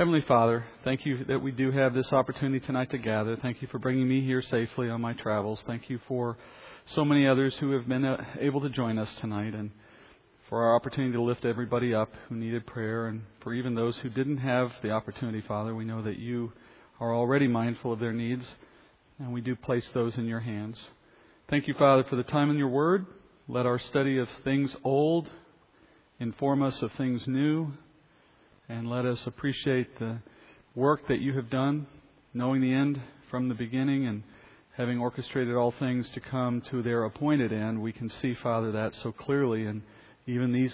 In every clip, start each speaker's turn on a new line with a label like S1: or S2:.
S1: Heavenly Father, thank you that we do have this opportunity tonight to gather. Thank you for bringing me here safely on my travels. Thank you for so many others who have been uh, able to join us tonight and for our opportunity to lift everybody up who needed prayer and for even those who didn't have the opportunity, Father. We know that you are already mindful of their needs and we do place those in your hands. Thank you, Father, for the time in your word. Let our study of things old inform us of things new and let us appreciate the work that you have done, knowing the end from the beginning and having orchestrated all things to come to their appointed end. We can see, Father, that so clearly, and even these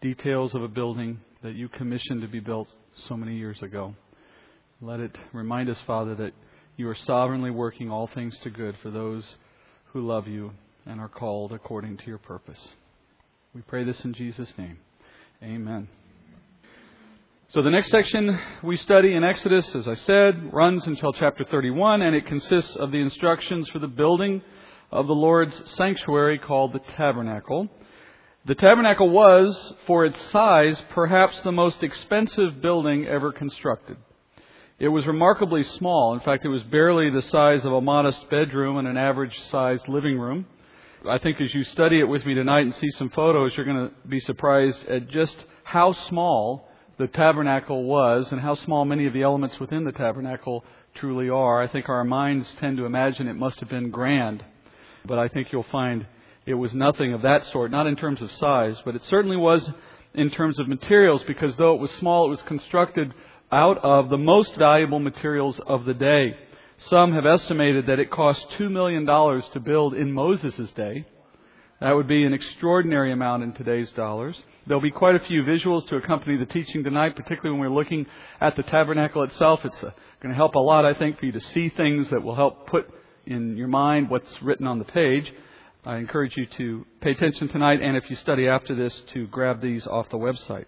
S1: details of a building that you commissioned to be built so many years ago. Let it remind us, Father, that you are sovereignly working all things to good for those who love you and are called according to your purpose. We pray this in Jesus' name. Amen. So the next section we study in Exodus, as I said, runs until chapter 31, and it consists of the instructions for the building of the Lord's sanctuary called the tabernacle. The tabernacle was, for its size, perhaps the most expensive building ever constructed. It was remarkably small. In fact, it was barely the size of a modest bedroom and an average sized living room. I think as you study it with me tonight and see some photos, you're going to be surprised at just how small the tabernacle was and how small many of the elements within the tabernacle truly are. I think our minds tend to imagine it must have been grand, but I think you'll find it was nothing of that sort, not in terms of size, but it certainly was in terms of materials because though it was small, it was constructed out of the most valuable materials of the day. Some have estimated that it cost $2 million to build in Moses' day. That would be an extraordinary amount in today's dollars. There'll be quite a few visuals to accompany the teaching tonight, particularly when we're looking at the tabernacle itself. It's uh, going to help a lot, I think, for you to see things that will help put in your mind what's written on the page. I encourage you to pay attention tonight, and if you study after this, to grab these off the website.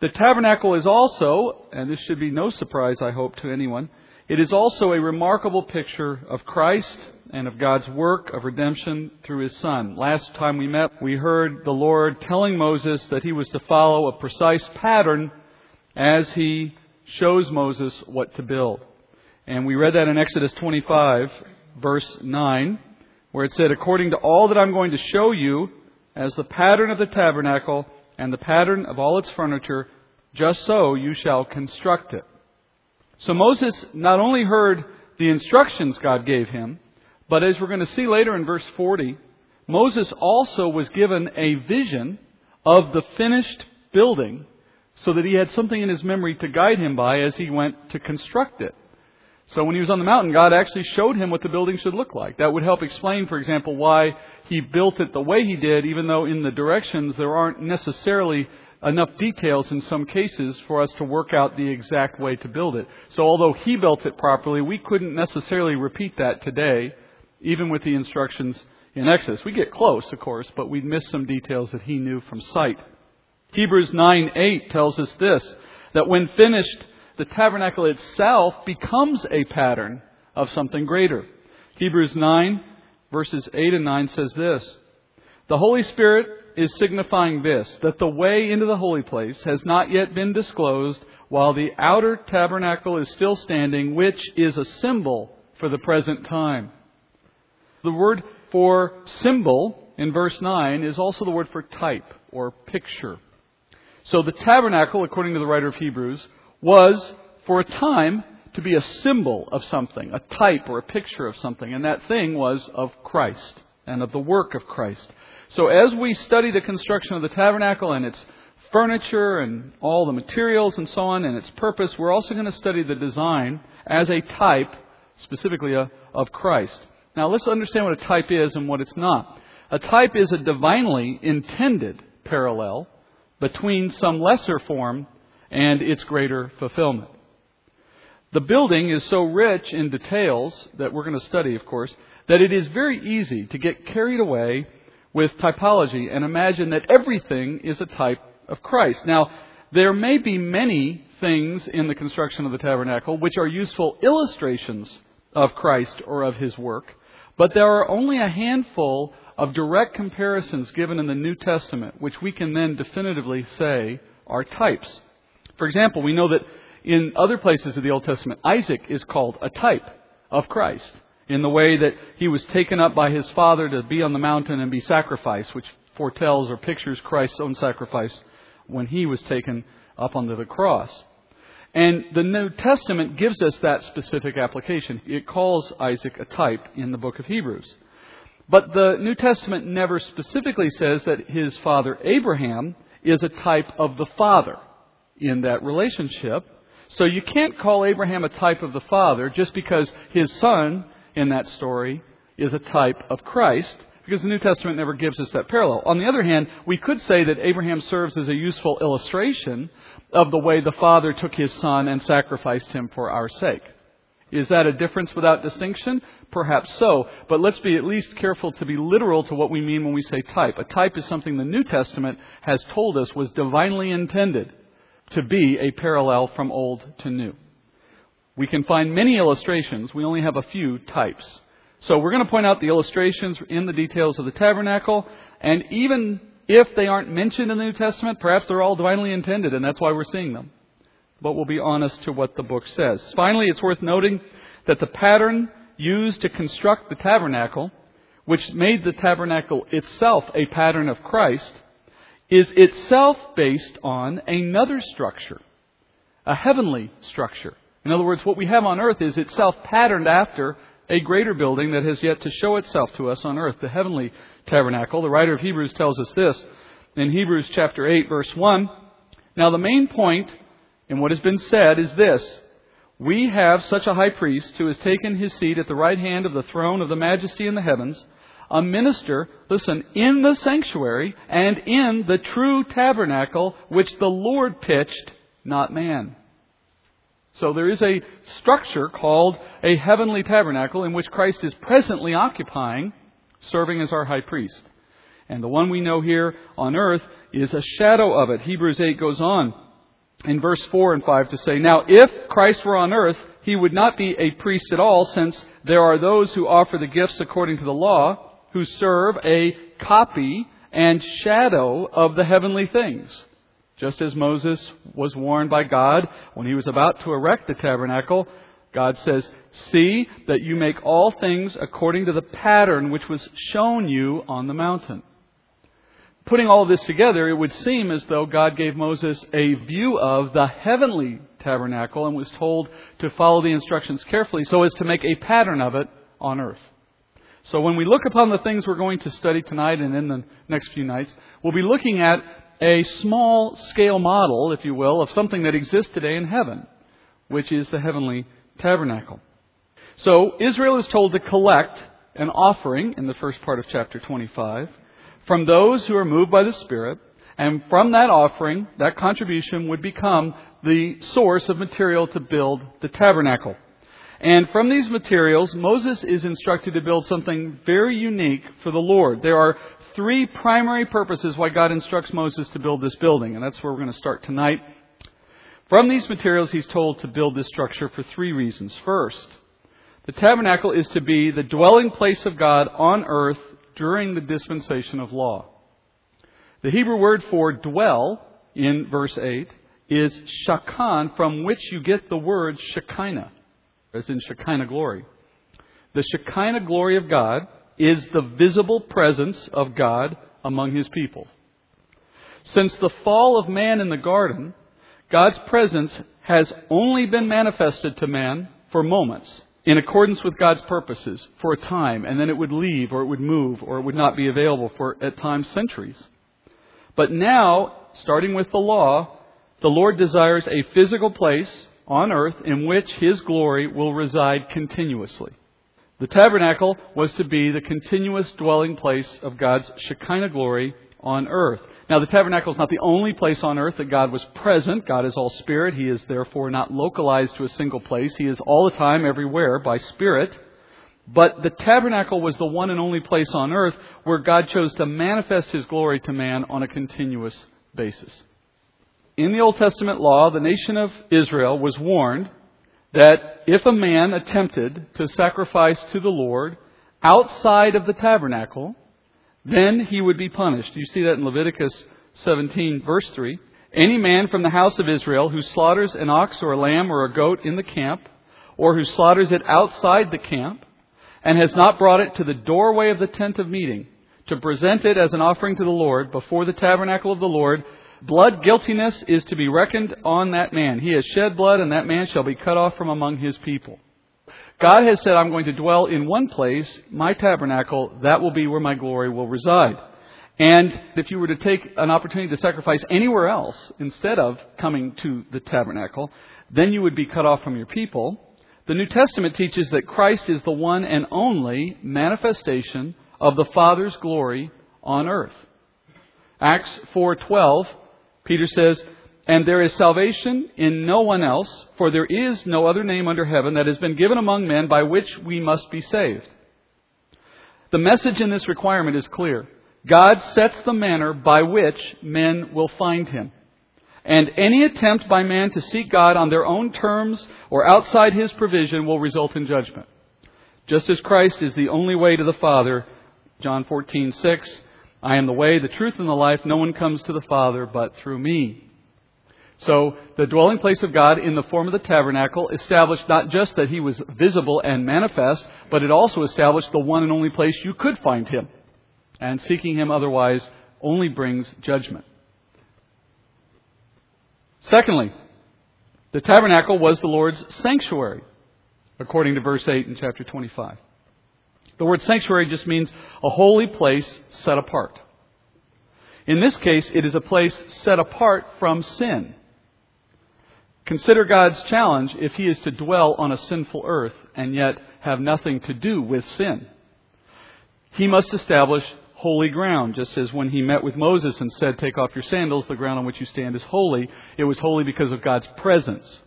S1: The tabernacle is also, and this should be no surprise, I hope, to anyone, it is also a remarkable picture of Christ and of God's work of redemption through His Son. Last time we met, we heard the Lord telling Moses that he was to follow a precise pattern as He shows Moses what to build. And we read that in Exodus 25, verse 9, where it said, According to all that I'm going to show you as the pattern of the tabernacle and the pattern of all its furniture, just so you shall construct it. So Moses not only heard the instructions God gave him, but as we're going to see later in verse 40, Moses also was given a vision of the finished building so that he had something in his memory to guide him by as he went to construct it. So when he was on the mountain, God actually showed him what the building should look like. That would help explain, for example, why he built it the way he did, even though in the directions there aren't necessarily enough details in some cases for us to work out the exact way to build it. So although he built it properly, we couldn't necessarily repeat that today, even with the instructions in Exodus. We get close, of course, but we'd miss some details that he knew from sight. Hebrews 9 8 tells us this that when finished, the tabernacle itself becomes a pattern of something greater. Hebrews 9, verses 8 and 9 says this The Holy Spirit is signifying this that the way into the holy place has not yet been disclosed while the outer tabernacle is still standing, which is a symbol for the present time. The word for symbol in verse 9 is also the word for type or picture. So the tabernacle, according to the writer of Hebrews, was for a time to be a symbol of something, a type or a picture of something, and that thing was of Christ and of the work of Christ. So as we study the construction of the tabernacle and its furniture and all the materials and so on and its purpose, we're also going to study the design as a type, specifically a, of Christ. Now let's understand what a type is and what it's not. A type is a divinely intended parallel between some lesser form and its greater fulfillment. The building is so rich in details that we're going to study, of course, that it is very easy to get carried away with typology and imagine that everything is a type of Christ. Now, there may be many things in the construction of the tabernacle which are useful illustrations of Christ or of his work, but there are only a handful of direct comparisons given in the New Testament which we can then definitively say are types. For example, we know that in other places of the Old Testament, Isaac is called a type of Christ in the way that he was taken up by his father to be on the mountain and be sacrificed, which foretells or pictures Christ's own sacrifice when he was taken up onto the cross. And the New Testament gives us that specific application. It calls Isaac a type in the book of Hebrews. But the New Testament never specifically says that his father Abraham is a type of the father in that relationship. So you can't call Abraham a type of the father just because his son in that story is a type of Christ, because the New Testament never gives us that parallel. On the other hand, we could say that Abraham serves as a useful illustration of the way the father took his son and sacrificed him for our sake. Is that a difference without distinction? Perhaps so, but let's be at least careful to be literal to what we mean when we say type. A type is something the New Testament has told us was divinely intended to be a parallel from old to new. We can find many illustrations. We only have a few types. So we're going to point out the illustrations in the details of the tabernacle, and even if they aren't mentioned in the New Testament, perhaps they're all divinely intended, and that's why we're seeing them. But we'll be honest to what the book says. Finally, it's worth noting that the pattern used to construct the tabernacle, which made the tabernacle itself a pattern of Christ, is itself based on another structure, a heavenly structure. In other words, what we have on earth is itself patterned after a greater building that has yet to show itself to us on earth, the heavenly tabernacle. The writer of Hebrews tells us this in Hebrews chapter 8 verse 1. Now the main point in what has been said is this. We have such a high priest who has taken his seat at the right hand of the throne of the majesty in the heavens, a minister, listen, in the sanctuary and in the true tabernacle which the Lord pitched, not man. So there is a structure called a heavenly tabernacle in which Christ is presently occupying, serving as our high priest. And the one we know here on earth is a shadow of it. Hebrews 8 goes on in verse 4 and 5 to say, Now if Christ were on earth, he would not be a priest at all, since there are those who offer the gifts according to the law, who serve a copy and shadow of the heavenly things just as Moses was warned by God when he was about to erect the tabernacle, God says, See that you make all things according to the pattern which was shown you on the mountain. Putting all this together, it would seem as though God gave Moses a view of the heavenly tabernacle and was told to follow the instructions carefully so as to make a pattern of it on earth. So when we look upon the things we're going to study tonight and in the next few nights, we'll be looking at a small scale model, if you will, of something that exists today in heaven, which is the heavenly tabernacle. So Israel is told to collect an offering in the first part of chapter 25 from those who are moved by the Spirit, and from that offering, that contribution would become the source of material to build the tabernacle. And from these materials, Moses is instructed to build something very unique for the Lord. There are three primary purposes why God instructs Moses to build this building, and that's where we're going to start tonight. From these materials, he's told to build this structure for three reasons. First, the tabernacle is to be the dwelling place of God on earth during the dispensation of law. The Hebrew word for dwell in verse 8 is shakan, from which you get the word Shekinah, as in Shekinah glory. The Shekinah glory of God is the visible presence of God among his people. Since the fall of man in the garden, God's presence has only been manifested to man for moments in accordance with God's purposes for a time, and then it would leave or it would move or it would not be available for at times centuries. But now, starting with the law, the Lord desires a physical place on earth in which his glory will reside continuously. The tabernacle was to be the continuous dwelling place of God's Shekinah glory on earth. Now, the tabernacle is not the only place on earth that God was present. God is all spirit. He is therefore not localized to a single place. He is all the time, everywhere, by spirit. But the tabernacle was the one and only place on earth where God chose to manifest his glory to man on a continuous basis. In the Old Testament law, the nation of Israel was warned that if a man attempted to sacrifice to the Lord outside of the tabernacle, then he would be punished. You see that in Leviticus 17, verse 3. Any man from the house of Israel who slaughters an ox or a lamb or a goat in the camp, or who slaughters it outside the camp, and has not brought it to the doorway of the tent of meeting, to present it as an offering to the Lord before the tabernacle of the Lord, blood guiltiness is to be reckoned on that man. He has shed blood, and that man shall be cut off from among his people. God has said, I'm going to dwell in one place, my tabernacle, that will be where my glory will reside. And if you were to take an opportunity to sacrifice anywhere else instead of coming to the tabernacle, then you would be cut off from your people. The New Testament teaches that Christ is the one and only manifestation of the Father's glory on earth. Acts 4:12 Peter says, "And there is salvation in no one else, for there is no other name under heaven that has been given among men by which we must be saved." The message in this requirement is clear. God sets the manner by which men will find him. And any attempt by man to seek God on their own terms or outside his provision will result in judgment. Just as Christ is the only way to the Father, John 14:6, I am the way, the truth, and the life. No one comes to the Father but through me. So, the dwelling place of God in the form of the tabernacle established not just that he was visible and manifest, but it also established the one and only place you could find him and seeking him otherwise only brings judgment. Secondly, the tabernacle was the Lord's sanctuary, according to verse 8 in chapter 25. The word sanctuary just means a holy place set apart. In this case, it is a place set apart from sin. Consider God's challenge if he is to dwell on a sinful earth and yet have nothing to do with sin. He must establish holy ground, just as when he met with Moses and said, Take off your sandals, the ground on which you stand is holy. It was holy because of God's presence,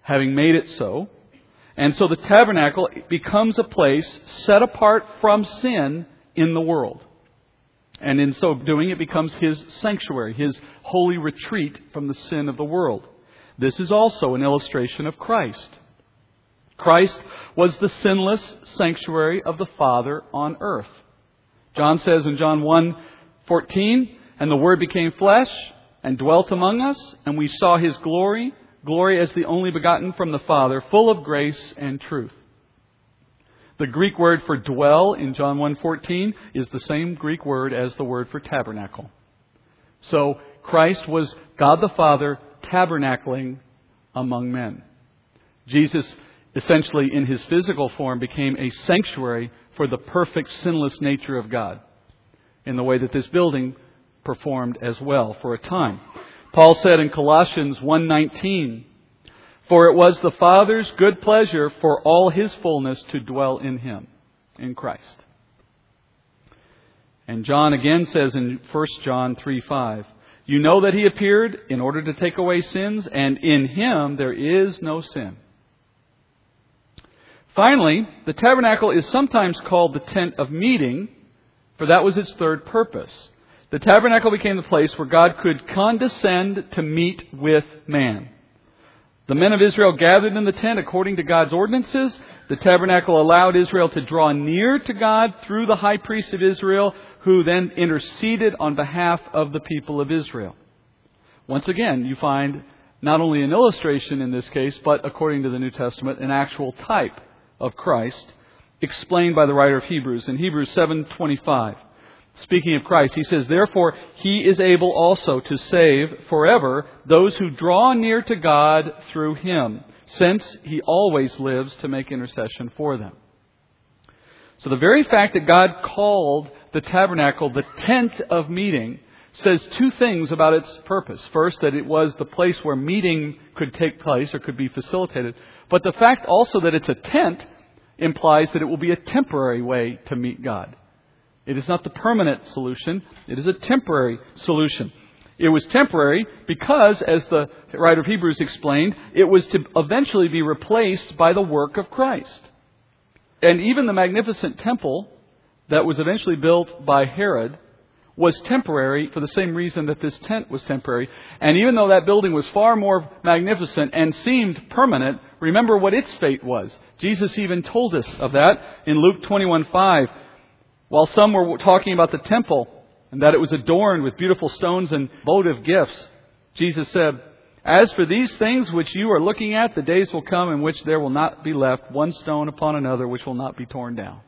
S1: having made it so. And so the tabernacle becomes a place set apart from sin in the world. And in so doing, it becomes his sanctuary, his holy retreat from the sin of the world. This is also an illustration of Christ. Christ was the sinless sanctuary of the Father on earth. John says in John 1 14, and the Word became flesh and dwelt among us, and we saw his glory, glory as the only begotten from the Father, full of grace and truth. The Greek word for dwell in John 1:14 is the same Greek word as the word for tabernacle. So Christ was God the Father tabernacling among men. Jesus essentially in his physical form became a sanctuary for the perfect sinless nature of God in the way that this building performed as well for a time. Paul said in Colossians 1:19, "For it was the Father's good pleasure for all his fullness to dwell in him, in Christ." And John again says in 1 John 3:5, "You know that he appeared in order to take away sins, and in him there is no sin." Finally, the tabernacle is sometimes called the tent of meeting, for that was its third purpose. The tabernacle became the place where God could condescend to meet with man. The men of Israel gathered in the tent according to God's ordinances. The tabernacle allowed Israel to draw near to God through the high priest of Israel, who then interceded on behalf of the people of Israel. Once again, you find not only an illustration in this case, but according to the New Testament, an actual type of Christ, explained by the writer of Hebrews in Hebrews 7:25. Speaking of Christ, he says, "Therefore he is able also to save forever those who draw near to God through him, since he always lives to make intercession for them." So the very fact that God called the tabernacle the tent of meeting says two things about its purpose. First, that it was the place where meeting could take place or could be facilitated. But the fact also that it's a tent implies that it will be a temporary way to meet God. It is not the permanent solution, it is a temporary solution. It was temporary because, as the writer of Hebrews explained, it was to eventually be replaced by the work of Christ. And even the magnificent temple that was eventually built by Herod was temporary for the same reason that this tent was temporary. And even though that building was far more magnificent and seemed permanent, remember what its fate was. Jesus even told us of that in Luke 21:5. While some were talking about the temple and that it was adorned with beautiful stones and votive gifts, Jesus said, As for these things which you are looking at, the days will come in which there will not be left one stone upon another which will not be torn down.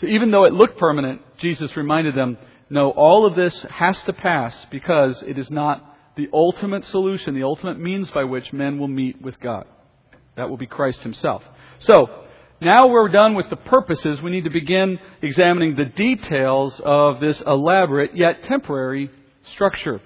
S1: So even though it looked permanent, Jesus reminded them, no, all of this has to pass because it is not the ultimate solution, the ultimate means by which men will meet with God. That will be Christ Himself. So, now we're done with the purposes, we need to begin examining the details of this elaborate yet temporary structure.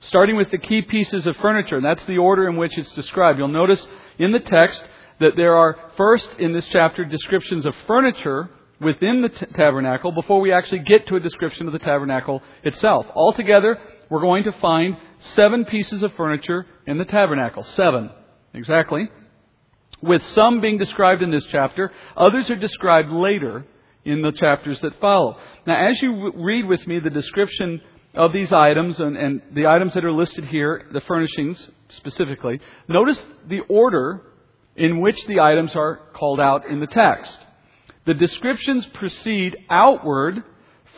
S1: Starting with the key pieces of furniture, and that's the order in which it's described. You'll notice in the text that there are first in this chapter descriptions of furniture within the t- tabernacle before we actually get to a description of the tabernacle itself. Altogether, we're going to find seven pieces of furniture in the tabernacle. Seven, exactly. With some being described in this chapter, others are described later in the chapters that follow. Now, as you read with me the description of these items and, and the items that are listed here, the furnishings specifically, notice the order in which the items are called out in the text. The descriptions proceed outward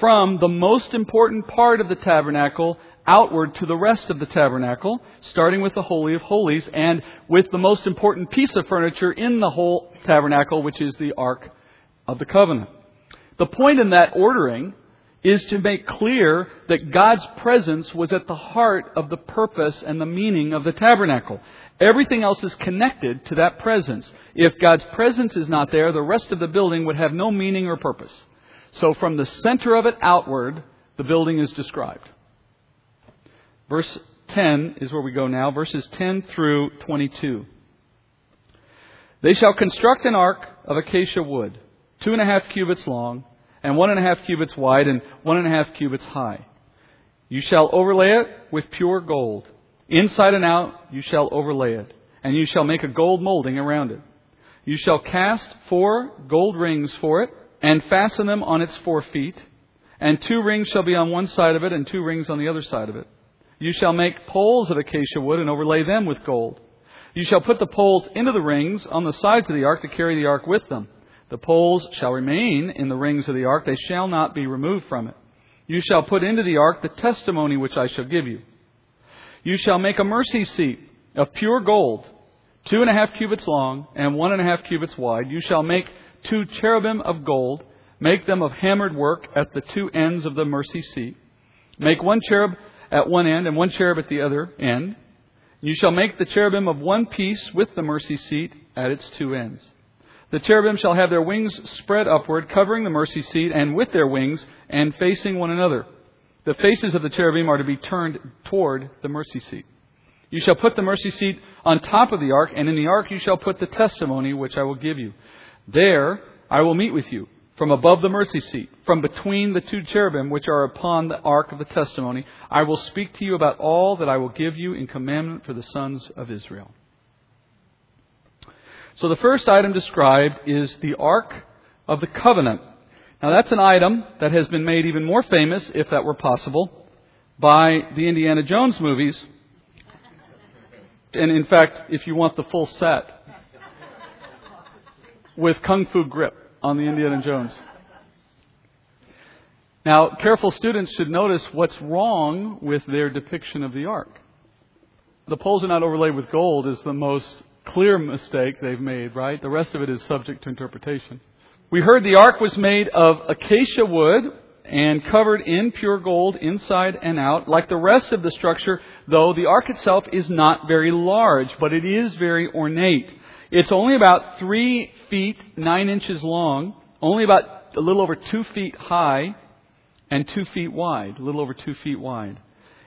S1: from the most important part of the tabernacle outward to the rest of the tabernacle, starting with the Holy of Holies and with the most important piece of furniture in the whole tabernacle, which is the Ark of the Covenant. The point in that ordering is to make clear that God's presence was at the heart of the purpose and the meaning of the tabernacle. Everything else is connected to that presence. If God's presence is not there, the rest of the building would have no meaning or purpose. So from the center of it outward, the building is described. Verse 10 is where we go now, verses 10 through 22. They shall construct an ark of acacia wood, two and a half cubits long, and one and a half cubits wide, and one and a half cubits high. You shall overlay it with pure gold. Inside and out you shall overlay it, and you shall make a gold molding around it. You shall cast four gold rings for it, and fasten them on its four feet, and two rings shall be on one side of it, and two rings on the other side of it. You shall make poles of acacia wood, and overlay them with gold. You shall put the poles into the rings on the sides of the ark to carry the ark with them. The poles shall remain in the rings of the ark, they shall not be removed from it. You shall put into the ark the testimony which I shall give you. You shall make a mercy seat of pure gold, two and a half cubits long and one and a half cubits wide. You shall make two cherubim of gold, make them of hammered work at the two ends of the mercy seat. Make one cherub at one end and one cherub at the other end. You shall make the cherubim of one piece with the mercy seat at its two ends. The cherubim shall have their wings spread upward, covering the mercy seat, and with their wings, and facing one another. The faces of the cherubim are to be turned toward the mercy seat. You shall put the mercy seat on top of the ark, and in the ark you shall put the testimony which I will give you. There I will meet with you, from above the mercy seat, from between the two cherubim which are upon the ark of the testimony. I will speak to you about all that I will give you in commandment for the sons of Israel. So the first item described is the ark of the covenant. Now, that's an item that has been made even more famous, if that were possible, by the Indiana Jones movies. And in fact, if you want the full set, with Kung Fu grip on the Indiana Jones. Now, careful students should notice what's wrong with their depiction of the ark. The poles are not overlaid with gold is the most clear mistake they've made, right? The rest of it is subject to interpretation. We heard the ark was made of acacia wood and covered in pure gold inside and out. Like the rest of the structure, though, the ark itself is not very large, but it is very ornate. It's only about three feet, nine inches long, only about a little over two feet high, and two feet wide, a little over two feet wide.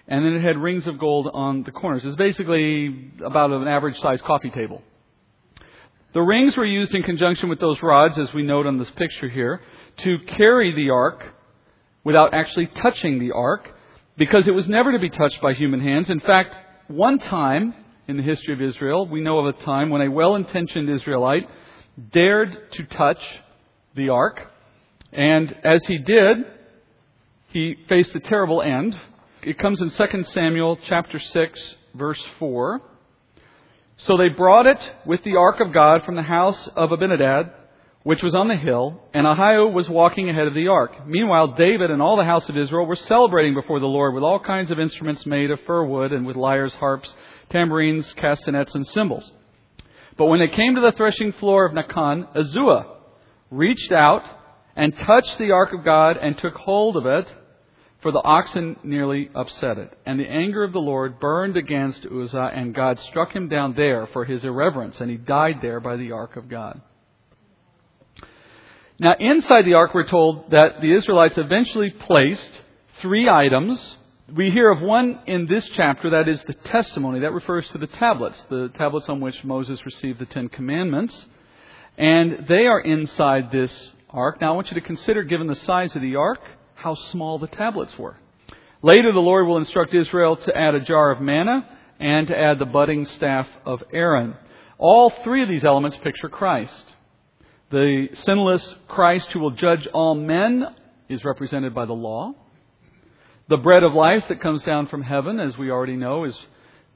S1: And then it had rings of gold on the corners. It's basically about an average sized coffee table. The rings were used in conjunction with those rods, as we note on this picture here, to carry the ark without actually touching the ark, because it was never to be touched by human hands. In fact, one time in the history of Israel, we know of a time when a well intentioned Israelite dared to touch the ark, and as he did, he faced a terrible end. It comes in 2 Samuel chapter 6, verse 4. So they brought it with the ark of God from the house of Abinadab, which was on the hill, and Ahio was walking ahead of the ark. Meanwhile, David and all the house of Israel were celebrating before the Lord with all kinds of instruments made of fir wood and with lyres, harps, tambourines, castanets, and cymbals. But when they came to the threshing floor of Nacon, Uzzah reached out and touched the ark of God and took hold of it, for the oxen nearly upset it. And the anger of the Lord burned against Uzzah, and God struck him down there for his irreverence, and he died there by the ark of God. Now, inside the ark, we're told that the Israelites eventually placed three items. We hear of one in this chapter, that is the testimony. That refers to the tablets, the tablets on which Moses received the Ten Commandments. And they are inside this ark. Now, I want you to consider, given the size of the ark, how small the tablets were. Later, the Lord will instruct Israel to add a jar of manna and to add the budding staff of Aaron. All three of these elements picture Christ. The sinless Christ who will judge all men is represented by the law. The bread of life that comes down from heaven, as we already know, is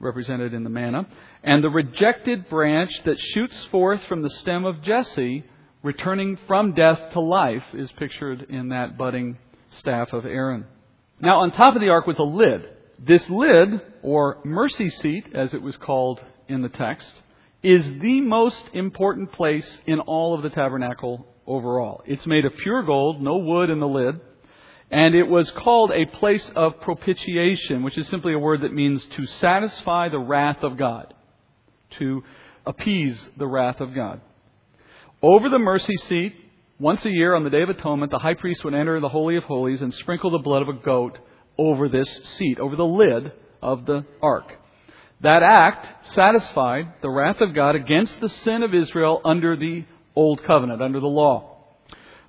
S1: represented in the manna. And the rejected branch that shoots forth from the stem of Jesse, returning from death to life, is pictured in that budding staff of Aaron. Now, on top of the ark was a lid. This lid, or mercy seat, as it was called in the text, is the most important place in all of the tabernacle overall. It's made of pure gold, no wood in the lid, and it was called a place of propitiation, which is simply a word that means to satisfy the wrath of God, to appease the wrath of God. Over the mercy seat, once a year on the Day of Atonement, the high priest would enter the Holy of Holies and sprinkle the blood of a goat over this seat, over the lid of the ark. That act satisfied the wrath of God against the sin of Israel under the Old Covenant, under the law.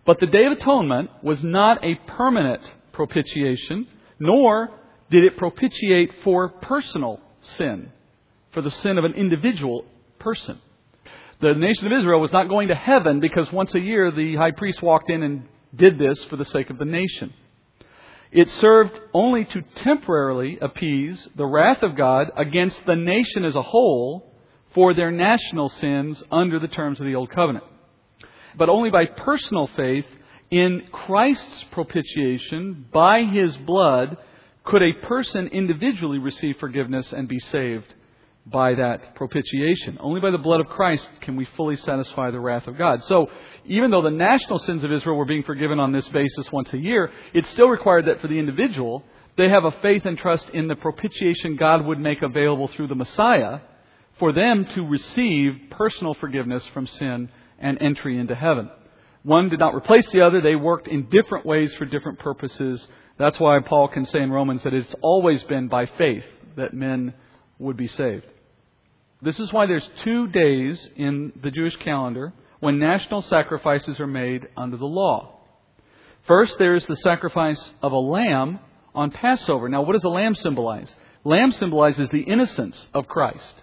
S1: But the Day of Atonement was not a permanent propitiation, nor did it propitiate for personal sin, for the sin of an individual person. The nation of Israel was not going to heaven because once a year the high priest walked in and did this for the sake of the nation. It served only to temporarily appease the wrath of God against the nation as a whole for their national sins under the terms of the Old Covenant. But only by personal faith in Christ's propitiation by his blood could a person individually receive forgiveness and be saved by that propitiation. Only by the blood of Christ can we fully satisfy the wrath of God. So, even though the national sins of Israel were being forgiven on this basis once a year, it still required that for the individual, they have a faith and trust in the propitiation God would make available through the Messiah for them to receive personal forgiveness from sin and entry into heaven. One did not replace the other. They worked in different ways for different purposes. That's why Paul can say in Romans that it's always been by faith that men would be saved. This is why there's two days in the Jewish calendar when national sacrifices are made under the law. First, there's the sacrifice of a lamb on Passover. Now, what does a lamb symbolize? Lamb symbolizes the innocence of Christ.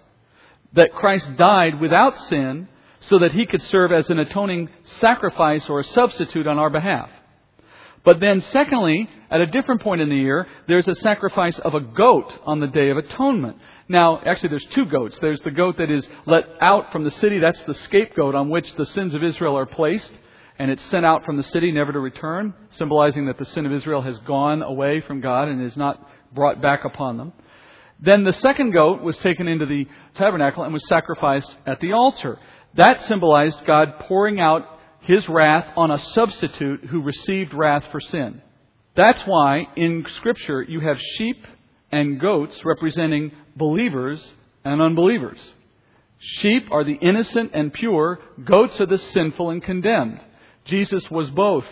S1: That Christ died without sin so that he could serve as an atoning sacrifice or a substitute on our behalf. But then, secondly, at a different point in the year, there's a sacrifice of a goat on the Day of Atonement. Now, actually, there's two goats. There's the goat that is let out from the city. That's the scapegoat on which the sins of Israel are placed. And it's sent out from the city, never to return, symbolizing that the sin of Israel has gone away from God and is not brought back upon them. Then the second goat was taken into the tabernacle and was sacrificed at the altar. That symbolized God pouring out his wrath on a substitute who received wrath for sin. That's why in Scripture you have sheep and goats representing believers and unbelievers. Sheep are the innocent and pure, goats are the sinful and condemned. Jesus was both.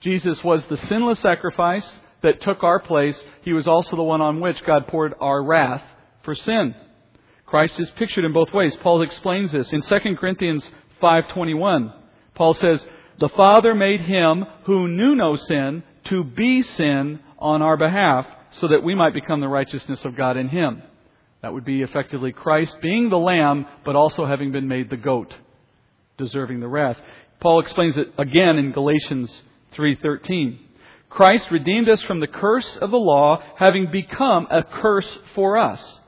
S1: Jesus was the sinless sacrifice that took our place. He was also the one on which God poured our wrath for sin. Christ is pictured in both ways. Paul explains this in 2 Corinthians 5:21. Paul says, "The Father made him who knew no sin to be sin on our behalf so that we might become the righteousness of God in him. That would be effectively Christ being the lamb, but also having been made the goat, deserving the wrath. Paul explains it again in Galatians 3:13. Christ redeemed us from the curse of the law, having become a curse for us.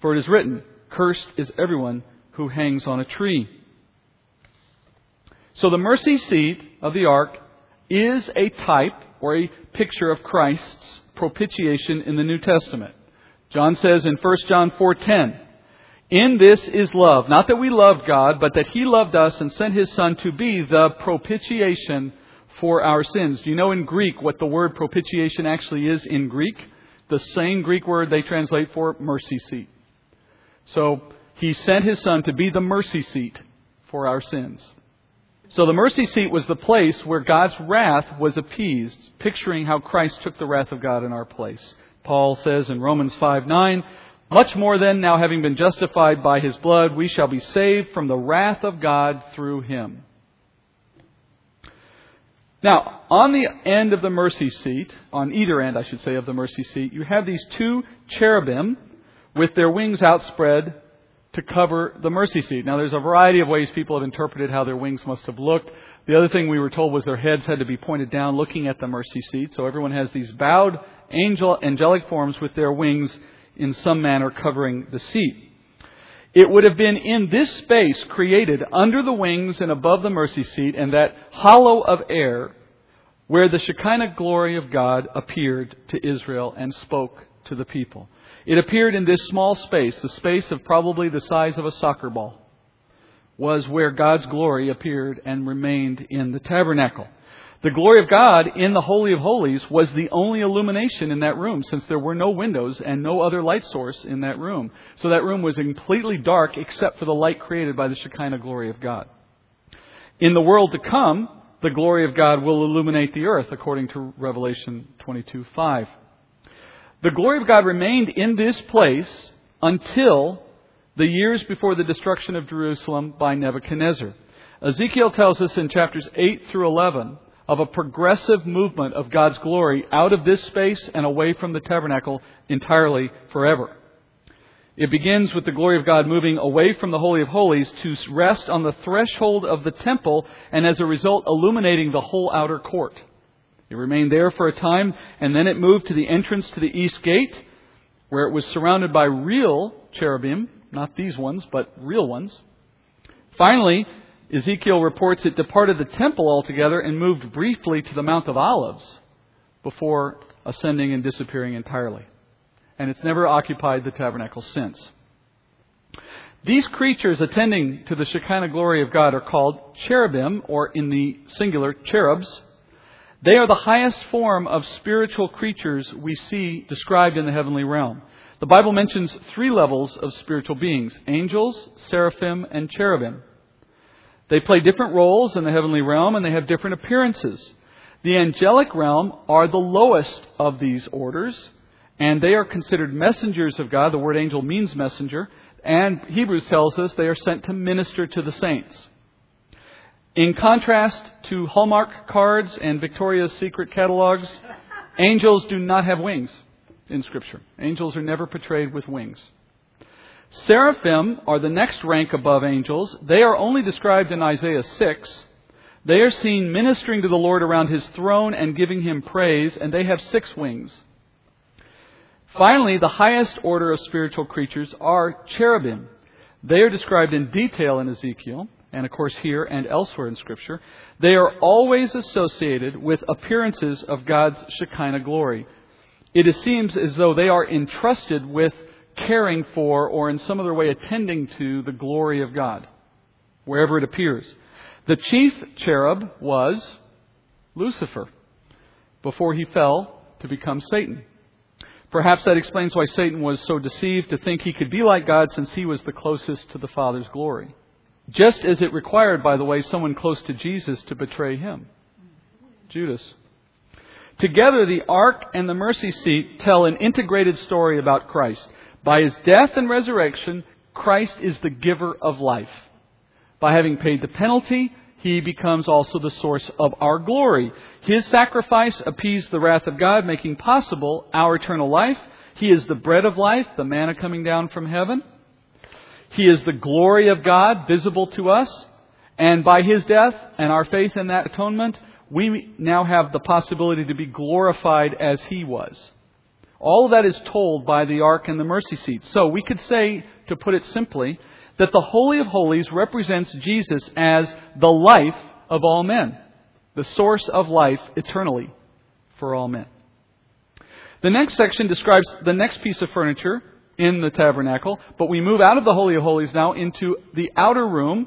S1: For it is written, cursed is everyone who hangs on a tree. So the mercy seat of the ark is a type or a picture of Christ's propitiation in the New Testament. John says in 1 John 4:10, "In this is love, not that we loved God, but that he loved us and sent his son to be the propitiation for our sins." Do you know in Greek what the word propitiation actually is in Greek? The same Greek word they translate for mercy seat. So, he sent his son to be the mercy seat for our sins. So the mercy seat was the place where God's wrath was appeased, picturing how Christ took the wrath of God in our place. Paul says in Romans 5 9, much more then, now having been justified by his blood, we shall be saved from the wrath of God through him. Now, on the end of the mercy seat, on either end, I should say, of the mercy seat, you have these two cherubim with their wings outspread to cover the mercy seat. Now, there's a variety of ways people have interpreted how their wings must have looked. The other thing we were told was their heads had to be pointed down looking at the mercy seat. So everyone has these bowed angel, angelic forms with their wings in some manner covering the seat. It would have been in this space created under the wings and above the mercy seat and that hollow of air where the Shekinah glory of God appeared to Israel and spoke to the people. It appeared in this small space, the space of probably the size of a soccer ball, was where God's glory appeared and remained in the tabernacle. The glory of God in the Holy of Holies was the only illumination in that room since there were no windows and no other light source in that room. So that room was completely dark except for the light created by the Shekinah glory of God. In the world to come, the glory of God will illuminate the earth according to Revelation 22 5. The glory of God remained in this place until the years before the destruction of Jerusalem by Nebuchadnezzar. Ezekiel tells us in chapters 8 through 11 of a progressive movement of God's glory out of this space and away from the tabernacle entirely forever. It begins with the glory of God moving away from the Holy of Holies to rest on the threshold of the temple and as a result illuminating the whole outer court. It remained there for a time, and then it moved to the entrance to the east gate, where it was surrounded by real cherubim, not these ones, but real ones. Finally, Ezekiel reports it departed the temple altogether and moved briefly to the Mount of Olives before ascending and disappearing entirely. And it's never occupied the tabernacle since. These creatures attending to the Shekinah glory of God are called cherubim, or in the singular, cherubs. They are the highest form of spiritual creatures we see described in the heavenly realm. The Bible mentions three levels of spiritual beings angels, seraphim, and cherubim. They play different roles in the heavenly realm and they have different appearances. The angelic realm are the lowest of these orders, and they are considered messengers of God. The word angel means messenger, and Hebrews tells us they are sent to minister to the saints. In contrast to Hallmark cards and Victoria's Secret catalogs, angels do not have wings in Scripture. Angels are never portrayed with wings. Seraphim are the next rank above angels. They are only described in Isaiah 6. They are seen ministering to the Lord around his throne and giving him praise, and they have six wings. Finally, the highest order of spiritual creatures are cherubim. They are described in detail in Ezekiel and of course here and elsewhere in Scripture, they are always associated with appearances of God's Shekinah glory. It seems as though they are entrusted with caring for or in some other way attending to the glory of God, wherever it appears. The chief cherub was Lucifer before he fell to become Satan. Perhaps that explains why Satan was so deceived to think he could be like God since he was the closest to the Father's glory. Just as it required, by the way, someone close to Jesus to betray him Judas. Together, the ark and the mercy seat tell an integrated story about Christ. By his death and resurrection, Christ is the giver of life. By having paid the penalty, he becomes also the source of our glory. His sacrifice appeased the wrath of God, making possible our eternal life. He is the bread of life, the manna coming down from heaven. He is the glory of God visible to us. And by His death and our faith in that atonement, we now have the possibility to be glorified as He was. All of that is told by the ark and the mercy seat. So we could say, to put it simply, that the Holy of Holies represents Jesus as the life of all men, the source of life eternally for all men. The next section describes the next piece of furniture in the tabernacle, but we move out of the Holy of Holies now into the outer room,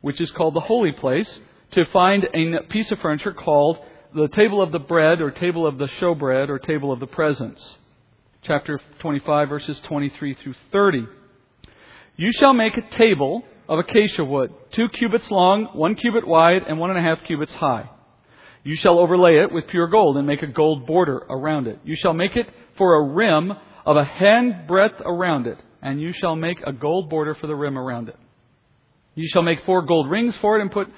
S1: which is called the holy place, to find a piece of furniture called the table of the bread or table of the showbread or table of the presence. Chapter 25 verses 23 through 30. You shall make a table of acacia wood, two cubits long, one cubit wide, and one and a half cubits high. You shall overlay it with pure gold and make a gold border around it. You shall make it for a rim of a hand breadth around it, and you shall make a gold border for the rim around it. You shall make four gold rings for it and put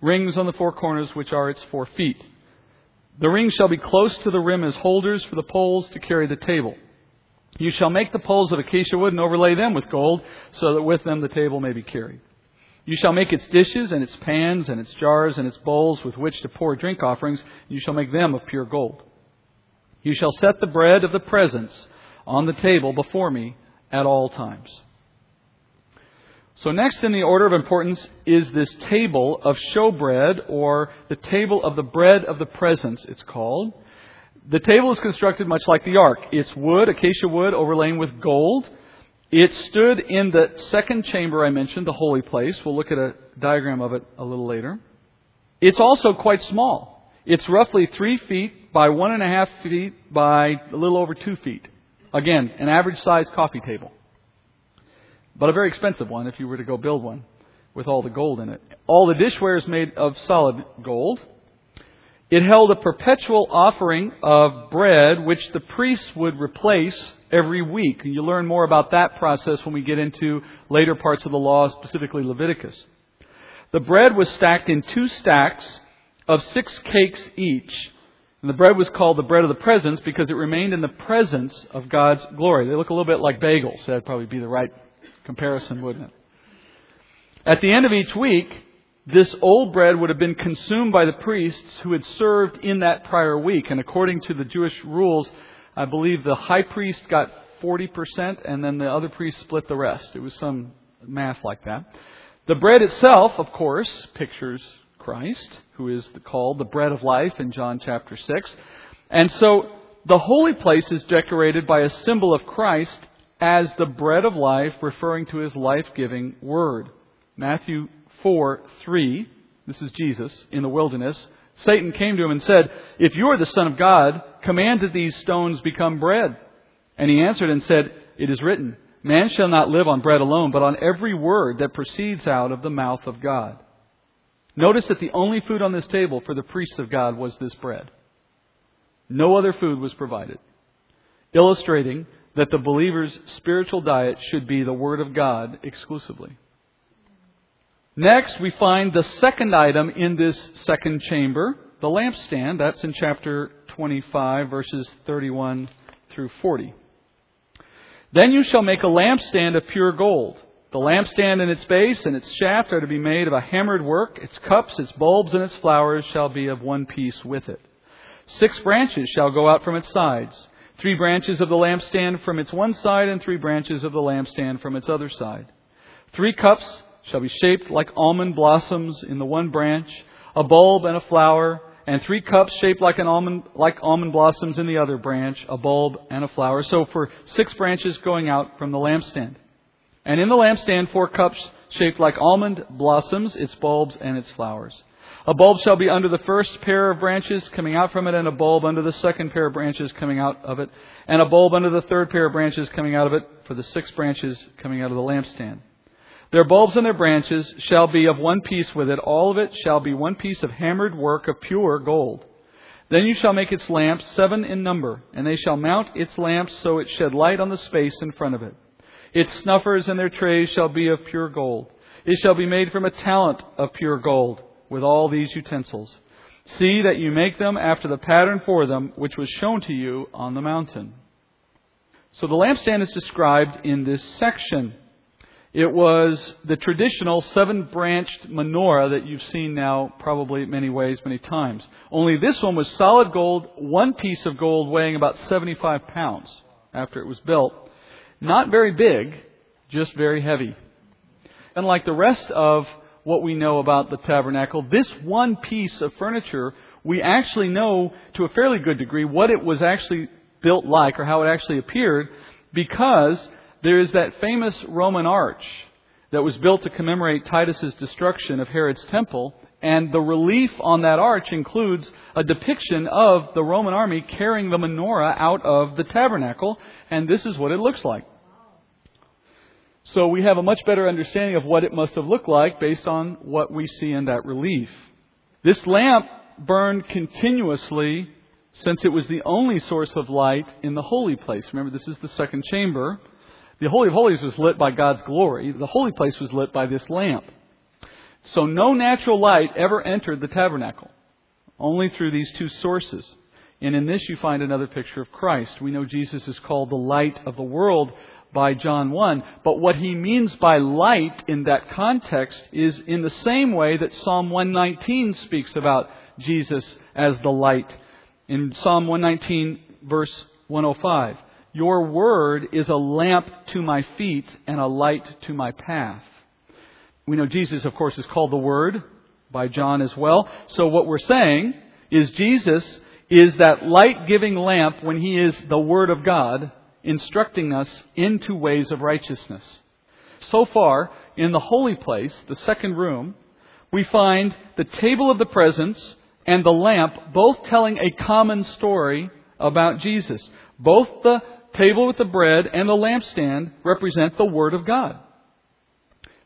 S1: rings on the four corners, which are its four feet. The rings shall be close to the rim as holders for the poles to carry the table. You shall make the poles of acacia wood and overlay them with gold, so that with them the table may be carried. You shall make its dishes and its pans and its jars and its bowls with which to pour drink offerings. You shall make them of pure gold. You shall set the bread of the presence on the table before me at all times. So next in the order of importance is this table of showbread, or the table of the bread of the presence, it's called. The table is constructed much like the ark. It's wood, acacia wood, overlain with gold. It stood in the second chamber I mentioned, the holy place. We'll look at a diagram of it a little later. It's also quite small. It's roughly three feet by one and a half feet by a little over two feet. Again, an average sized coffee table. But a very expensive one if you were to go build one with all the gold in it. All the dishware is made of solid gold. It held a perpetual offering of bread, which the priests would replace every week. And you learn more about that process when we get into later parts of the law, specifically Leviticus. The bread was stacked in two stacks of six cakes each. And the bread was called the bread of the presence because it remained in the presence of God's glory. They look a little bit like bagels. That'd probably be the right comparison, wouldn't it? At the end of each week, this old bread would have been consumed by the priests who had served in that prior week. And according to the Jewish rules, I believe the high priest got 40% and then the other priests split the rest. It was some math like that. The bread itself, of course, pictures Christ, who is called the bread of life in John chapter 6. And so the holy place is decorated by a symbol of Christ as the bread of life, referring to his life giving word. Matthew 4 3, this is Jesus in the wilderness. Satan came to him and said, If you are the Son of God, command that these stones become bread. And he answered and said, It is written, Man shall not live on bread alone, but on every word that proceeds out of the mouth of God. Notice that the only food on this table for the priests of God was this bread. No other food was provided, illustrating that the believer's spiritual diet should be the Word of God exclusively. Next, we find the second item in this second chamber, the lampstand. That's in chapter 25, verses 31 through 40. Then you shall make a lampstand of pure gold. The lampstand and its base and its shaft are to be made of a hammered work. Its cups, its bulbs, and its flowers shall be of one piece with it. Six branches shall go out from its sides. Three branches of the lampstand from its one side, and three branches of the lampstand from its other side. Three cups shall be shaped like almond blossoms in the one branch, a bulb and a flower, and three cups shaped like an almond like almond blossoms in the other branch, a bulb and a flower. So for six branches going out from the lampstand. And in the lampstand four cups shaped like almond blossoms, its bulbs and its flowers. A bulb shall be under the first pair of branches coming out from it, and a bulb under the second pair of branches coming out of it, and a bulb under the third pair of branches coming out of it for the six branches coming out of the lampstand. Their bulbs and their branches shall be of one piece with it. All of it shall be one piece of hammered work of pure gold. Then you shall make its lamps seven in number, and they shall mount its lamps so it shed light on the space in front of it. Its snuffers and their trays shall be of pure gold. It shall be made from a talent of pure gold, with all these utensils. See that you make them after the pattern for them, which was shown to you on the mountain. So the lampstand is described in this section. It was the traditional seven branched menorah that you've seen now probably many ways, many times. Only this one was solid gold, one piece of gold weighing about 75 pounds after it was built. Not very big, just very heavy. Unlike the rest of what we know about the tabernacle. This one piece of furniture, we actually know to a fairly good degree what it was actually built like or how it actually appeared because there is that famous Roman arch that was built to commemorate Titus's destruction of Herod's temple. And the relief on that arch includes a depiction of the Roman army carrying the menorah out of the tabernacle. And this is what it looks like. So we have a much better understanding of what it must have looked like based on what we see in that relief. This lamp burned continuously since it was the only source of light in the holy place. Remember, this is the second chamber. The Holy of Holies was lit by God's glory. The holy place was lit by this lamp. So no natural light ever entered the tabernacle, only through these two sources. And in this you find another picture of Christ. We know Jesus is called the light of the world by John 1, but what he means by light in that context is in the same way that Psalm 119 speaks about Jesus as the light. In Psalm 119 verse 105, your word is a lamp to my feet and a light to my path. We know Jesus, of course, is called the Word by John as well. So what we're saying is Jesus is that light giving lamp when he is the Word of God, instructing us into ways of righteousness. So far, in the holy place, the second room, we find the table of the presence and the lamp both telling a common story about Jesus. Both the table with the bread and the lampstand represent the Word of God.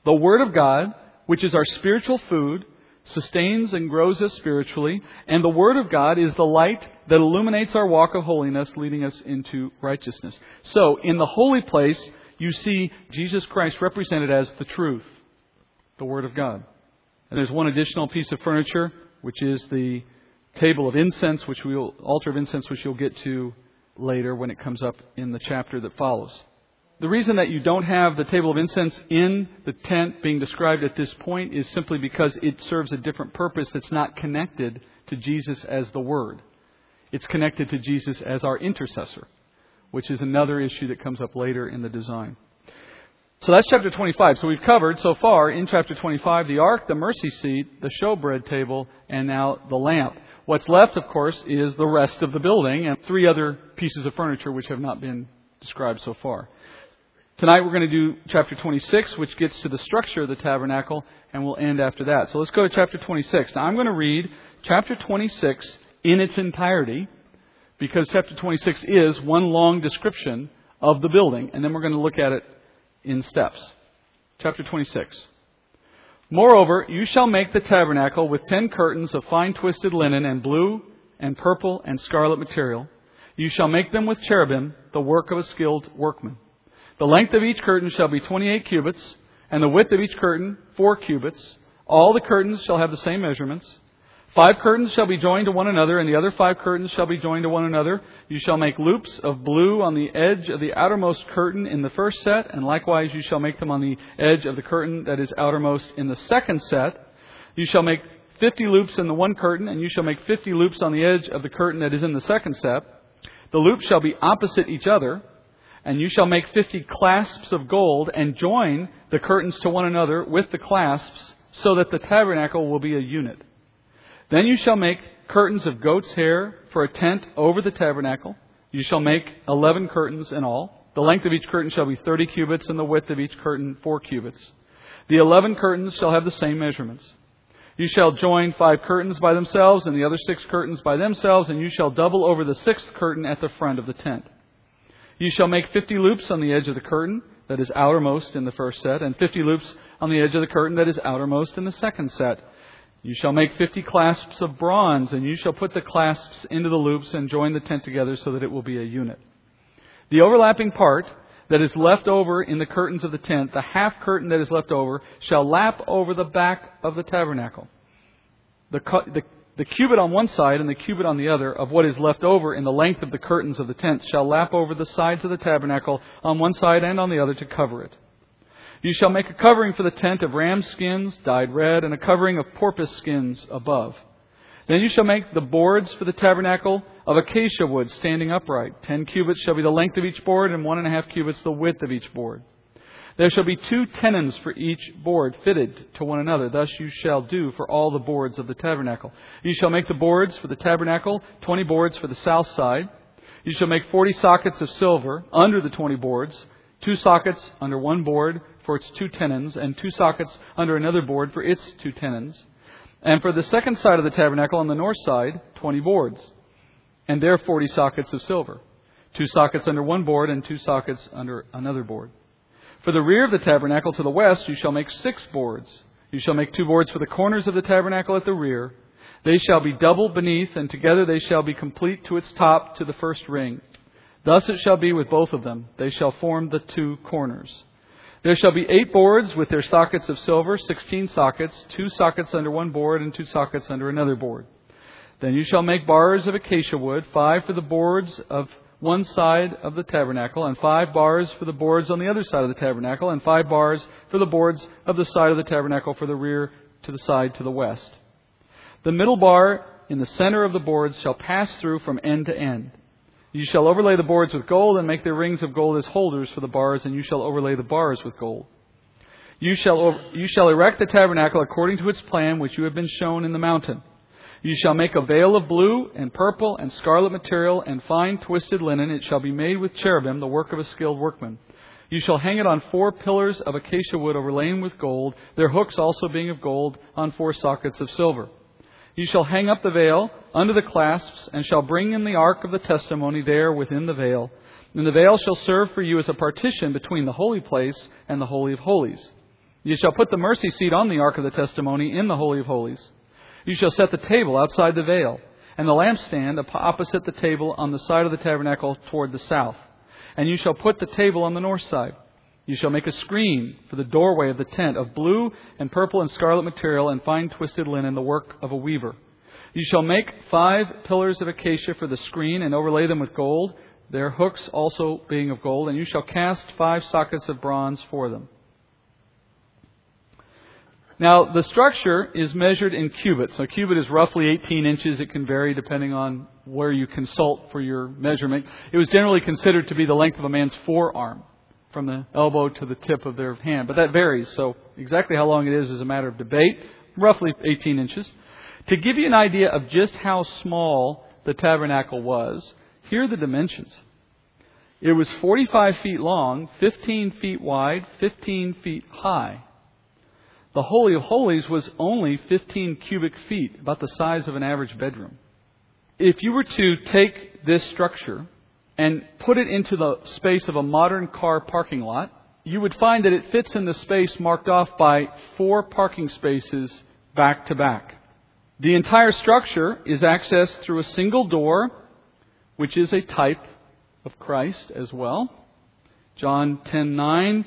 S1: The Word of God, which is our spiritual food, sustains and grows us spiritually, and the Word of God is the light that illuminates our walk of holiness, leading us into righteousness. So, in the holy place, you see Jesus Christ represented as the truth, the Word of God. And there's one additional piece of furniture, which is the table of incense, which we'll, altar of incense, which you'll get to later when it comes up in the chapter that follows. The reason that you don't have the table of incense in the tent being described at this point is simply because it serves a different purpose that's not connected to Jesus as the Word. It's connected to Jesus as our intercessor, which is another issue that comes up later in the design. So that's chapter 25. So we've covered so far in chapter 25 the ark, the mercy seat, the showbread table, and now the lamp. What's left, of course, is the rest of the building and three other pieces of furniture which have not been described so far. Tonight we're going to do chapter 26, which gets to the structure of the tabernacle, and we'll end after that. So let's go to chapter 26. Now I'm going to read chapter 26 in its entirety, because chapter 26 is one long description of the building, and then we're going to look at it in steps. Chapter 26. Moreover, you shall make the tabernacle with ten curtains of fine twisted linen and blue and purple and scarlet material. You shall make them with cherubim, the work of a skilled workman. The length of each curtain shall be twenty eight cubits, and the width of each curtain four cubits. All the curtains shall have the same measurements. Five curtains shall be joined to one another, and the other five curtains shall be joined to one another. You shall make loops of blue on the edge of the outermost curtain in the first set, and likewise you shall make them on the edge of the curtain that is outermost in the second set. You shall make fifty loops in the one curtain, and you shall make fifty loops on the edge of the curtain that is in the second set. The loops shall be opposite each other, and you shall make fifty clasps of gold, and join the curtains to one another with the clasps, so that the tabernacle will be a unit. Then you shall make curtains of goat's hair for a tent over the tabernacle. You shall make eleven curtains in all. The length of each curtain shall be thirty cubits, and the width of each curtain four cubits. The eleven curtains shall have the same measurements. You shall join five curtains by themselves, and the other six curtains by themselves, and you shall double over the sixth curtain at the front of the tent. You shall make fifty loops on the edge of the curtain that is outermost in the first set, and fifty loops on the edge of the curtain that is outermost in the second set. You shall make fifty clasps of bronze, and you shall put the clasps into the loops and join the tent together so that it will be a unit. The overlapping part that is left over in the curtains of the tent, the half curtain that is left over, shall lap over the back of the tabernacle. The, the, the cubit on one side and the cubit on the other of what is left over in the length of the curtains of the tent shall lap over the sides of the tabernacle on one side and on the other to cover it. You shall make a covering for the tent of ram skins dyed red, and a covering of porpoise skins above. Then you shall make the boards for the tabernacle of acacia wood standing upright. Ten cubits shall be the length of each board, and one and a half cubits the width of each board. There shall be two tenons for each board fitted to one another. Thus you shall do for all the boards of the tabernacle. You shall make the boards for the tabernacle, twenty boards for the south side. You shall make forty sockets of silver under the twenty boards, two sockets under one board for its two tenons, and two sockets under another board for its two tenons. And for the second side of the tabernacle on the north side, twenty boards, and there forty sockets of silver, two sockets under one board and two sockets under another board. For the rear of the tabernacle to the west you shall make six boards. You shall make two boards for the corners of the tabernacle at the rear. They shall be double beneath, and together they shall be complete to its top to the first ring. Thus it shall be with both of them. They shall form the two corners. There shall be eight boards with their sockets of silver, sixteen sockets, two sockets under one board and two sockets under another board. Then you shall make bars of acacia wood, five for the boards of one side of the tabernacle, and five bars for the boards on the other side of the tabernacle, and five bars for the boards of the side of the tabernacle for the rear to the side to the west. The middle bar in the center of the boards shall pass through from end to end. You shall overlay the boards with gold, and make their rings of gold as holders for the bars, and you shall overlay the bars with gold. You shall, you shall erect the tabernacle according to its plan, which you have been shown in the mountain. You shall make a veil of blue and purple and scarlet material and fine twisted linen. It shall be made with cherubim, the work of a skilled workman. You shall hang it on four pillars of acacia wood overlain with gold, their hooks also being of gold, on four sockets of silver. You shall hang up the veil under the clasps, and shall bring in the ark of the testimony there within the veil. And the veil shall serve for you as a partition between the holy place and the Holy of Holies. You shall put the mercy seat on the ark of the testimony in the Holy of Holies. You shall set the table outside the veil, and the lampstand opposite the table on the side of the tabernacle toward the south. And you shall put the table on the north side. You shall make a screen for the doorway of the tent of blue and purple and scarlet material and fine twisted linen, the work of a weaver. You shall make five pillars of acacia for the screen and overlay them with gold, their hooks also being of gold, and you shall cast five sockets of bronze for them. Now, the structure is measured in cubits. So, a cubit is roughly 18 inches. It can vary depending on where you consult for your measurement. It was generally considered to be the length of a man's forearm, from the elbow to the tip of their hand. But that varies. So, exactly how long it is is a matter of debate. Roughly 18 inches. To give you an idea of just how small the tabernacle was, here are the dimensions. It was 45 feet long, 15 feet wide, 15 feet high. The Holy of Holies was only 15 cubic feet, about the size of an average bedroom. If you were to take this structure and put it into the space of a modern car parking lot, you would find that it fits in the space marked off by four parking spaces back to back. The entire structure is accessed through a single door, which is a type of Christ as well. John 10:9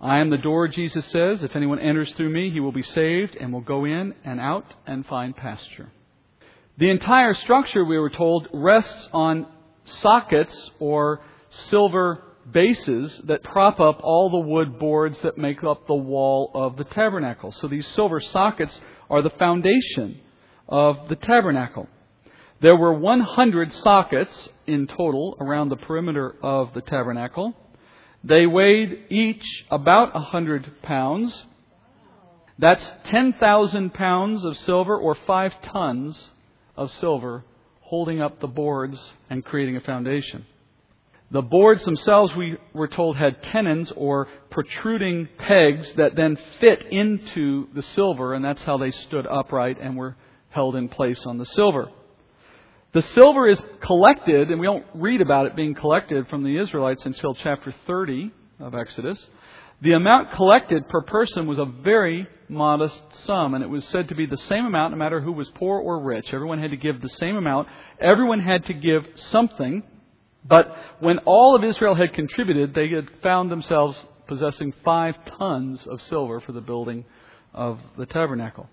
S1: I am the door, Jesus says. If anyone enters through me, he will be saved and will go in and out and find pasture. The entire structure, we were told, rests on sockets or silver bases that prop up all the wood boards that make up the wall of the tabernacle. So these silver sockets are the foundation of the tabernacle. There were 100 sockets in total around the perimeter of the tabernacle. They weighed each about a hundred pounds. That's 10,000 pounds of silver or five tons of silver holding up the boards and creating a foundation. The boards themselves, we were told, had tenons or protruding pegs that then fit into the silver, and that's how they stood upright and were held in place on the silver. The silver is collected, and we don't read about it being collected from the Israelites until chapter 30 of Exodus. The amount collected per person was a very modest sum, and it was said to be the same amount no matter who was poor or rich. Everyone had to give the same amount. Everyone had to give something. But when all of Israel had contributed, they had found themselves possessing five tons of silver for the building of the tabernacle.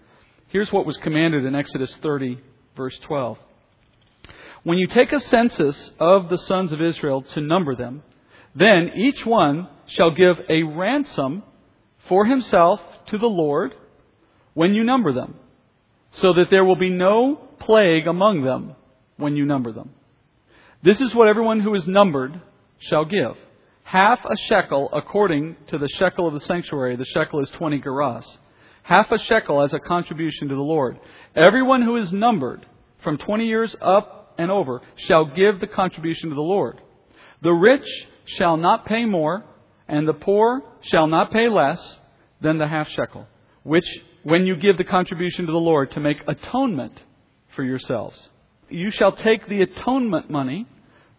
S1: Here's what was commanded in Exodus 30, verse 12. When you take a census of the sons of Israel to number them, then each one shall give a ransom for himself to the Lord when you number them, so that there will be no plague among them when you number them. This is what everyone who is numbered shall give half a shekel according to the shekel of the sanctuary. The shekel is 20 gerahs. Half a shekel as a contribution to the Lord. Everyone who is numbered from 20 years up and over shall give the contribution to the Lord. The rich shall not pay more, and the poor shall not pay less than the half shekel, which when you give the contribution to the Lord to make atonement for yourselves. You shall take the atonement money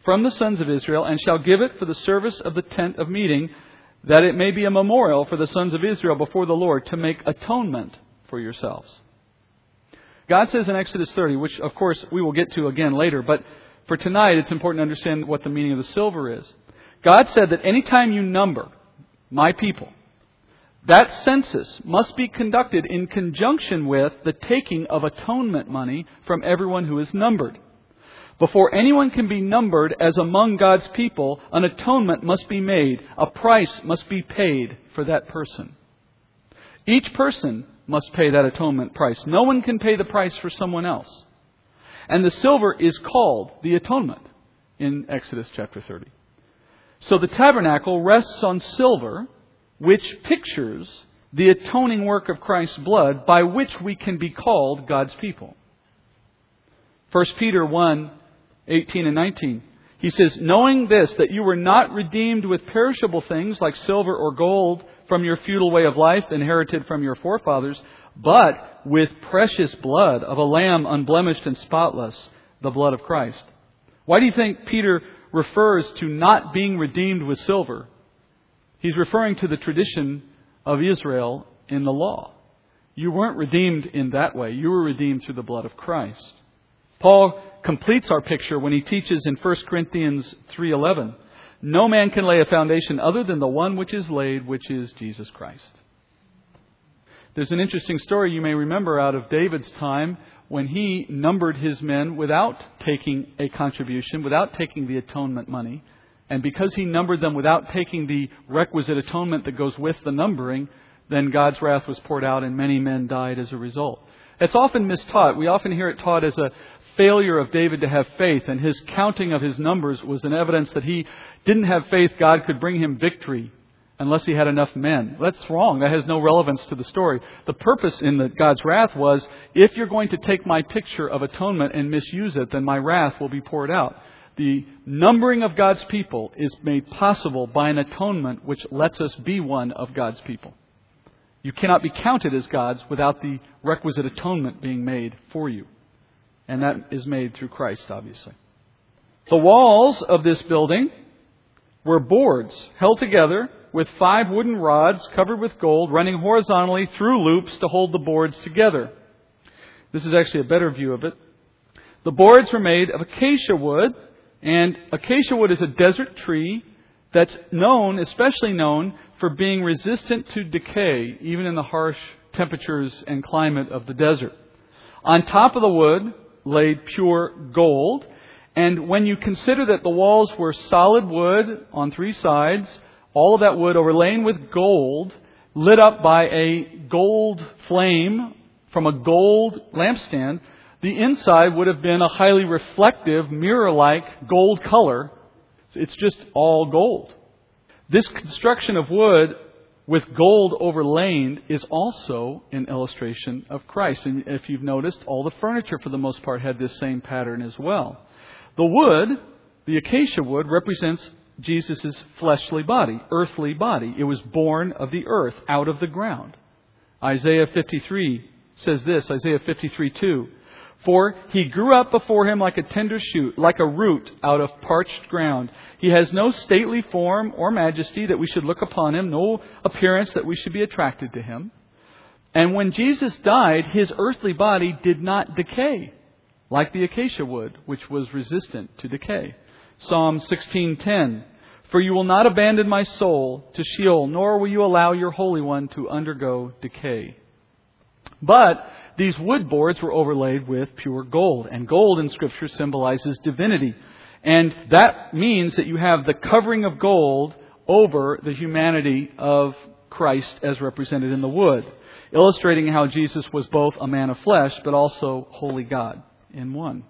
S1: from the sons of Israel and shall give it for the service of the tent of meeting, that it may be a memorial for the sons of Israel before the Lord to make atonement for yourselves. God says in Exodus 30, which of course we will get to again later, but for tonight it's important to understand what the meaning of the silver is. God said that anytime you number my people, that census must be conducted in conjunction with the taking of atonement money from everyone who is numbered. Before anyone can be numbered as among God's people, an atonement must be made. A price must be paid for that person. Each person must pay that atonement price. No one can pay the price for someone else. And the silver is called the atonement in Exodus chapter 30. So the tabernacle rests on silver, which pictures the atoning work of Christ's blood by which we can be called God's people. 1 Peter 1 18 and 19. He says, Knowing this, that you were not redeemed with perishable things like silver or gold from your feudal way of life inherited from your forefathers, but with precious blood of a lamb unblemished and spotless, the blood of Christ. Why do you think Peter refers to not being redeemed with silver? He's referring to the tradition of Israel in the law. You weren't redeemed in that way. You were redeemed through the blood of Christ. Paul completes our picture when he teaches in 1 Corinthians 3:11, "No man can lay a foundation other than the one which is laid, which is Jesus Christ." There's an interesting story you may remember out of David's time when he numbered his men without taking a contribution, without taking the atonement money. And because he numbered them without taking the requisite atonement that goes with the numbering, then God's wrath was poured out and many men died as a result. It's often mistaught. We often hear it taught as a failure of David to have faith, and his counting of his numbers was an evidence that he didn't have faith God could bring him victory unless he had enough men. That's wrong. That has no relevance to the story. The purpose in the, God's wrath was, if you're going to take my picture of atonement and misuse it, then my wrath will be poured out. The numbering of God's people is made possible by an atonement which lets us be one of God's people. You cannot be counted as God's without the requisite atonement being made for you. And that is made through Christ, obviously. The walls of this building were boards held together with five wooden rods covered with gold running horizontally through loops to hold the boards together. This is actually a better view of it. The boards were made of acacia wood, and acacia wood is a desert tree that's known, especially known, for being resistant to decay, even in the harsh temperatures and climate of the desert. On top of the wood laid pure gold. And when you consider that the walls were solid wood on three sides, all of that wood overlain with gold, lit up by a gold flame from a gold lampstand, the inside would have been a highly reflective, mirror like gold color. It's just all gold. This construction of wood with gold overlain is also an illustration of Christ. And if you've noticed, all the furniture for the most part had this same pattern as well. The wood, the acacia wood, represents Jesus' fleshly body, earthly body. It was born of the earth, out of the ground. Isaiah 53 says this, Isaiah 53 2. For he grew up before him like a tender shoot, like a root out of parched ground. He has no stately form or majesty that we should look upon him, no appearance that we should be attracted to him. And when Jesus died, his earthly body did not decay, like the acacia wood, which was resistant to decay. Psalm 16:10 For you will not abandon my soul to Sheol, nor will you allow your Holy One to undergo decay. But these wood boards were overlaid with pure gold. And gold in Scripture symbolizes divinity. And that means that you have the covering of gold over the humanity of Christ as represented in the wood, illustrating how Jesus was both a man of flesh but also holy God in one.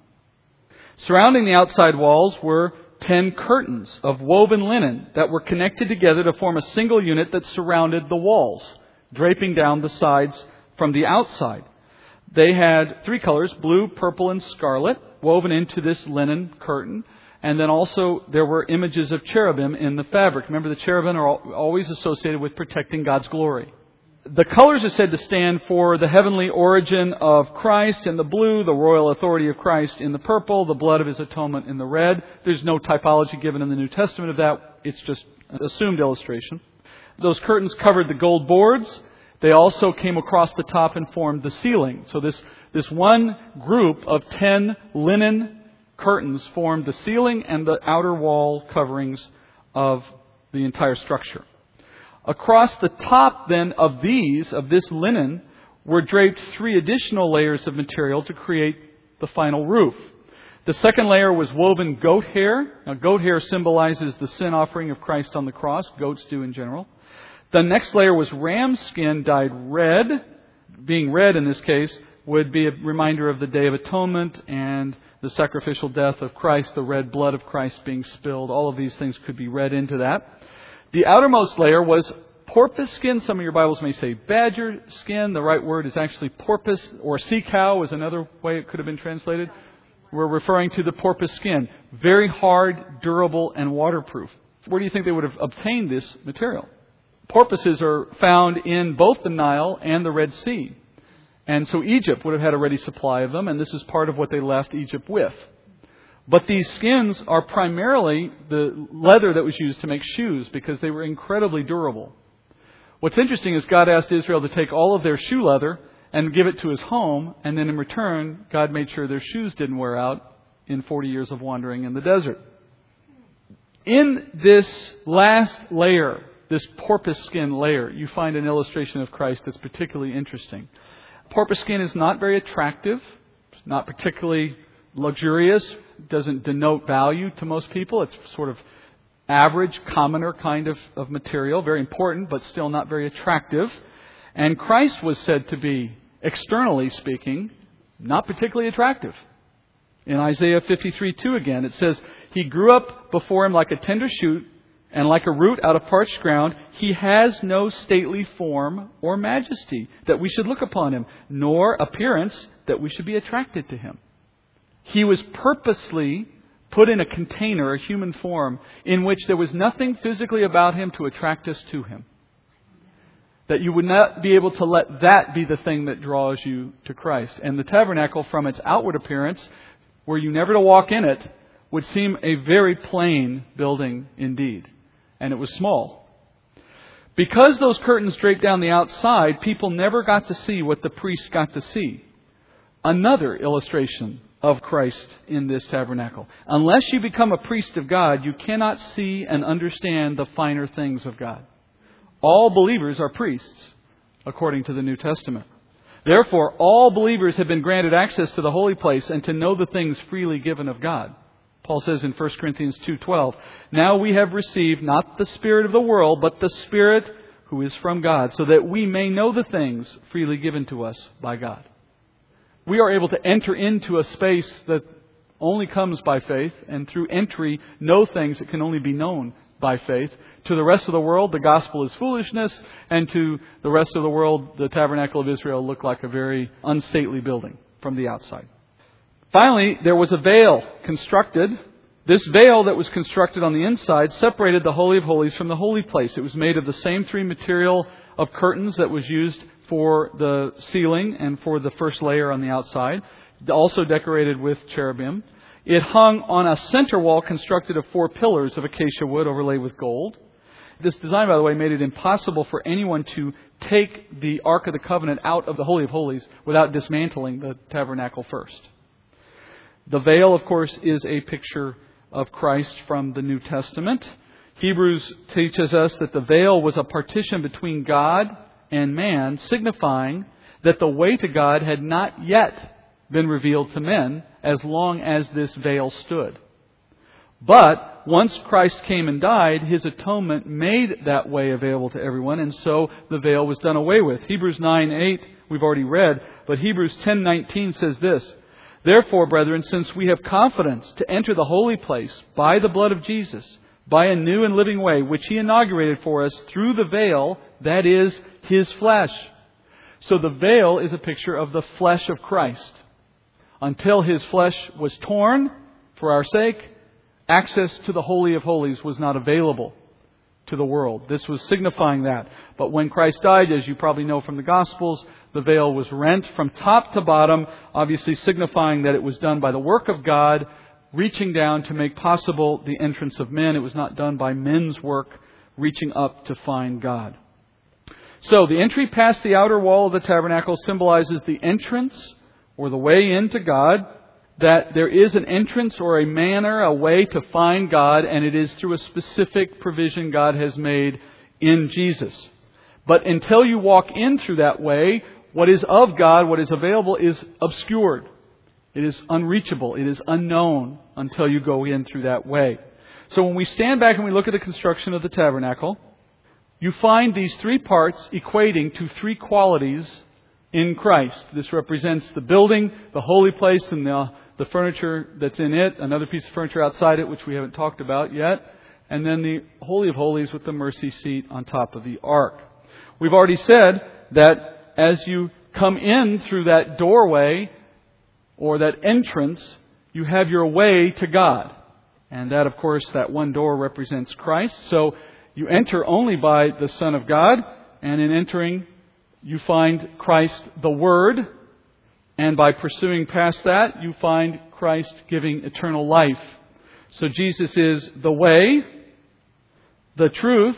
S1: Surrounding the outside walls were ten curtains of woven linen that were connected together to form a single unit that surrounded the walls, draping down the sides from the outside. They had three colors, blue, purple, and scarlet, woven into this linen curtain. And then also there were images of cherubim in the fabric. Remember, the cherubim are always associated with protecting God's glory. The colors are said to stand for the heavenly origin of Christ in the blue, the royal authority of Christ in the purple, the blood of his atonement in the red. There's no typology given in the New Testament of that. It's just assumed illustration. Those curtains covered the gold boards. They also came across the top and formed the ceiling. So this, this one group of ten linen curtains formed the ceiling and the outer wall coverings of the entire structure. Across the top then of these, of this linen, were draped three additional layers of material to create the final roof. The second layer was woven goat hair. Now, goat hair symbolizes the sin offering of Christ on the cross. Goats do in general. The next layer was ram skin dyed red. Being red in this case would be a reminder of the Day of Atonement and the sacrificial death of Christ, the red blood of Christ being spilled. All of these things could be read into that. The outermost layer was porpoise skin. Some of your Bibles may say badger skin. The right word is actually porpoise, or sea cow is another way it could have been translated. We're referring to the porpoise skin. Very hard, durable, and waterproof. Where do you think they would have obtained this material? Porpoises are found in both the Nile and the Red Sea. And so Egypt would have had a ready supply of them, and this is part of what they left Egypt with. But these skins are primarily the leather that was used to make shoes because they were incredibly durable. What's interesting is God asked Israel to take all of their shoe leather and give it to his home, and then in return, God made sure their shoes didn't wear out in 40 years of wandering in the desert. In this last layer, this porpoise skin layer, you find an illustration of Christ that's particularly interesting. Porpoise skin is not very attractive, not particularly luxurious, doesn't denote value to most people. It's sort of average, commoner kind of, of material, very important, but still not very attractive. And Christ was said to be, externally speaking, not particularly attractive. In Isaiah 53 2 again, it says, He grew up before him like a tender shoot, and like a root out of parched ground, he has no stately form or majesty that we should look upon him, nor appearance that we should be attracted to him. He was purposely put in a container, a human form, in which there was nothing physically about him to attract us to him. That you would not be able to let that be the thing that draws you to Christ. And the tabernacle, from its outward appearance, were you never to walk in it, would seem a very plain building indeed. And it was small. Because those curtains draped down the outside, people never got to see what the priests got to see. Another illustration of Christ in this tabernacle. Unless you become a priest of God, you cannot see and understand the finer things of God. All believers are priests, according to the New Testament. Therefore, all believers have been granted access to the holy place and to know the things freely given of God. Paul says in 1 Corinthians 2:12, "Now we have received not the spirit of the world, but the spirit who is from God, so that we may know the things freely given to us by God." we are able to enter into a space that only comes by faith, and through entry, know things that can only be known by faith. To the rest of the world, the gospel is foolishness, and to the rest of the world, the tabernacle of Israel looked like a very unstately building from the outside. Finally, there was a veil constructed. This veil that was constructed on the inside separated the Holy of Holies from the holy place. It was made of the same three material of curtains that was used for the ceiling and for the first layer on the outside, also decorated with cherubim. It hung on a center wall constructed of four pillars of acacia wood overlaid with gold. This design, by the way, made it impossible for anyone to take the Ark of the Covenant out of the Holy of Holies without dismantling the tabernacle first. The veil, of course, is a picture of Christ from the New Testament. Hebrews teaches us that the veil was a partition between God and man, signifying that the way to God had not yet been revealed to men as long as this veil stood. But once Christ came and died, his atonement made that way available to everyone, and so the veil was done away with. Hebrews 9 8, we've already read, but Hebrews ten nineteen says this Therefore, brethren, since we have confidence to enter the holy place by the blood of Jesus, by a new and living way, which he inaugurated for us through the veil, that is, his flesh. So the veil is a picture of the flesh of Christ. Until his flesh was torn for our sake, access to the Holy of Holies was not available to the world. This was signifying that. But when Christ died, as you probably know from the Gospels, the veil was rent from top to bottom, obviously signifying that it was done by the work of God, reaching down to make possible the entrance of men. It was not done by men's work, reaching up to find God. So, the entry past the outer wall of the tabernacle symbolizes the entrance or the way into God that there is an entrance or a manner, a way to find God, and it is through a specific provision God has made in Jesus. But until you walk in through that way, what is of God, what is available, is obscured. It is unreachable. It is unknown until you go in through that way. So when we stand back and we look at the construction of the tabernacle, you find these three parts equating to three qualities in Christ. This represents the building, the holy place, and the the furniture that's in it, another piece of furniture outside it, which we haven't talked about yet, and then the Holy of Holies with the mercy seat on top of the ark. We've already said that as you come in through that doorway or that entrance, you have your way to God. And that, of course, that one door represents Christ. So you enter only by the Son of God, and in entering, you find Christ the Word, and by pursuing past that, you find Christ giving eternal life. So Jesus is the way, the truth,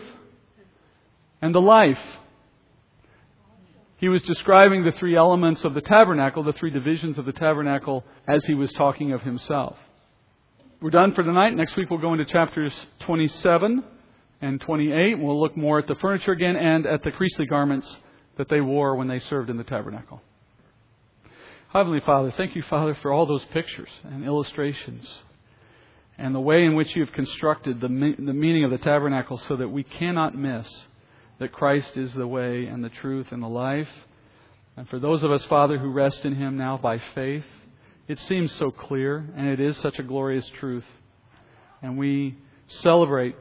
S1: and the life. He was describing the three elements of the tabernacle, the three divisions of the tabernacle, as he was talking of himself. We're done for tonight. Next week we'll go into chapters 27 and 28. We'll look more at the furniture again and at the priestly garments that they wore when they served in the tabernacle. Heavenly Father, thank you, Father, for all those pictures and illustrations and the way in which you have constructed the, the meaning of the tabernacle so that we cannot miss that Christ is the way and the truth and the life. And for those of us, Father, who rest in Him now by faith, it seems so clear and it is such a glorious truth. And we celebrate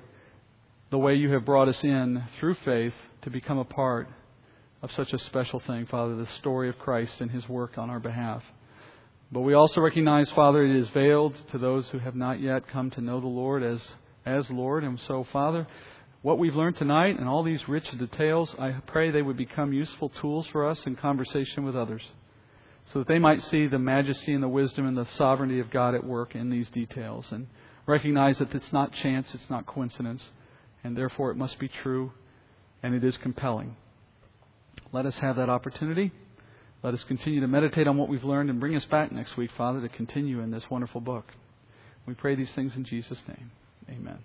S1: the way you have brought us in through faith to become a part of such a special thing, Father, the story of Christ and his work on our behalf. But we also recognize, Father, it is veiled to those who have not yet come to know the Lord as, as Lord. And so, Father, what we've learned tonight and all these rich details, I pray they would become useful tools for us in conversation with others so that they might see the majesty and the wisdom and the sovereignty of God at work in these details and recognize that it's not chance, it's not coincidence, and therefore it must be true and it is compelling. Let us have that opportunity. Let us continue to meditate on what we've learned and bring us back next week, Father, to continue in this wonderful book. We pray these things in Jesus' name. Amen.